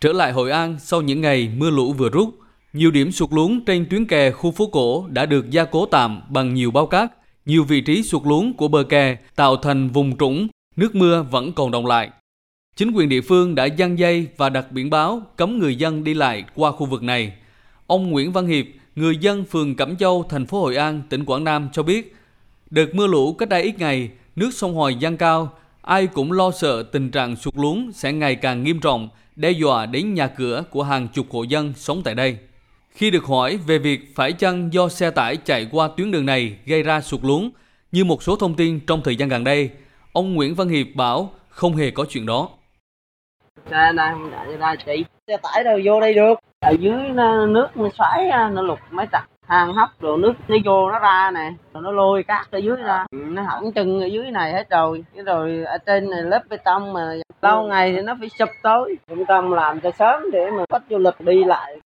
Trở lại Hội An sau những ngày mưa lũ vừa rút, nhiều điểm sụt lún trên tuyến kè khu phố cổ đã được gia cố tạm bằng nhiều bao cát. Nhiều vị trí sụt lún của bờ kè tạo thành vùng trũng, nước mưa vẫn còn đồng lại. Chính quyền địa phương đã giăng dây và đặt biển báo cấm người dân đi lại qua khu vực này. Ông Nguyễn Văn Hiệp, người dân phường Cẩm Châu, thành phố Hội An, tỉnh Quảng Nam cho biết, đợt mưa lũ cách đây ít ngày, nước sông Hoài dâng cao, ai cũng lo sợ tình trạng sụt lún sẽ ngày càng nghiêm trọng, đe dọa đến nhà cửa của hàng chục hộ dân sống tại đây. Khi được hỏi về việc phải chăng do xe tải chạy qua tuyến đường này gây ra sụt lún, như một số thông tin trong thời gian gần đây, ông Nguyễn Văn Hiệp bảo không hề có chuyện đó. Xe này không chạy ra chị, xe tải đâu vô đây được. Ở dưới nó, nước nó xoáy à, nó lục mấy trặc hàng hấp rồi nước nó vô nó ra nè rồi nó lôi cát ở dưới ra. Nó hỏng chân ở dưới này hết rồi. Cái rồi ở trên này lớp bê tông mà lâu ngày thì nó phải sụp tối. Trung tâm làm cho sớm để mà khách du lịch đi lại.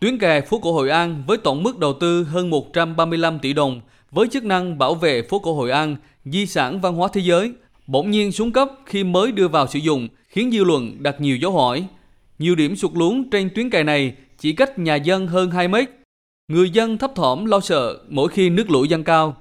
Tuyến kè phố cổ Hội An với tổng mức đầu tư hơn 135 tỷ đồng với chức năng bảo vệ phố cổ Hội An, di sản văn hóa thế giới, bỗng nhiên xuống cấp khi mới đưa vào sử dụng, khiến dư luận đặt nhiều dấu hỏi. Nhiều điểm sụt lún trên tuyến kè này chỉ cách nhà dân hơn 2 mét. Người dân thấp thỏm lo sợ mỗi khi nước lũ dâng cao.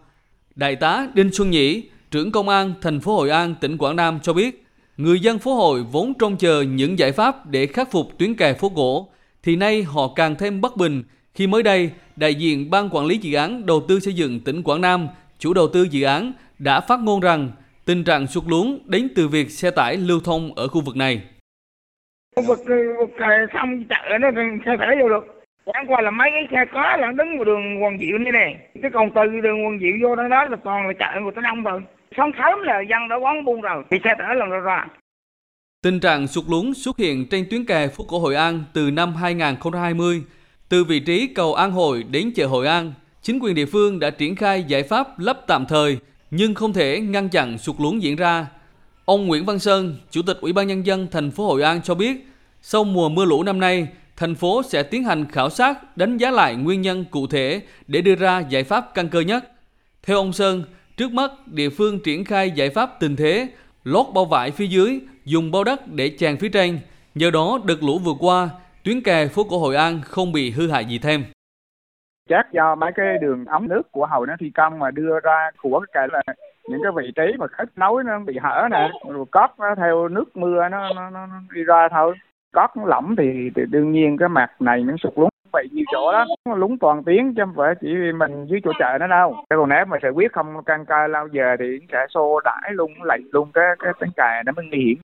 Đại tá Đinh Xuân Nhĩ, trưởng công an thành phố Hội An, tỉnh Quảng Nam cho biết, người dân phố hội vốn trông chờ những giải pháp để khắc phục tuyến kè phố gỗ, thì nay họ càng thêm bất bình khi mới đây đại diện ban quản lý dự án đầu tư xây dựng tỉnh Quảng Nam, chủ đầu tư dự án đã phát ngôn rằng tình trạng sụt lún đến từ việc xe tải lưu thông ở khu vực này. Khu vực, vực sông chợ nó xe tải vô được. Chẳng qua là mấy cái xe có là đứng ngoài đường Hoàng Diệu như này. Cái còn từ đường Hoàng Diệu vô đó, đó là toàn là chợ người ta đông rồi. Sáng sớm là dân đã quán buôn rồi. Thì xe tải lần rồi ra. Tình trạng sụt lún xuất hiện trên tuyến kè phố cổ Hội An từ năm 2020. Từ vị trí cầu An Hội đến chợ Hội An, chính quyền địa phương đã triển khai giải pháp lấp tạm thời nhưng không thể ngăn chặn sụt lún diễn ra. Ông Nguyễn Văn Sơn, Chủ tịch Ủy ban nhân dân thành phố Hội An cho biết, sau mùa mưa lũ năm nay, thành phố sẽ tiến hành khảo sát, đánh giá lại nguyên nhân cụ thể để đưa ra giải pháp căn cơ nhất. Theo ông Sơn, trước mắt địa phương triển khai giải pháp tình thế, lót bao vải phía dưới, dùng bao đất để chèn phía trên. Nhờ đó đợt lũ vừa qua, tuyến kè phố cổ Hội An không bị hư hại gì thêm. Chắc do mấy cái đường ống nước của hầu nó thi công mà đưa ra của cái là những cái vị trí mà kết nối nó bị hở nè, rồi cót nó theo nước mưa nó, nó, nó đi ra thôi cót lỏng thì, thì đương nhiên cái mặt này nó sụt lún vậy nhiều chỗ đó nó lún toàn tiếng chứ không phải chỉ mình dưới chỗ chợ nó đâu. Cái còn nếu mà sự quyết không căn ca lao giờ thì sẽ xô đãi luôn lạy luôn cái cái tấn cài nó mới nguy hiểm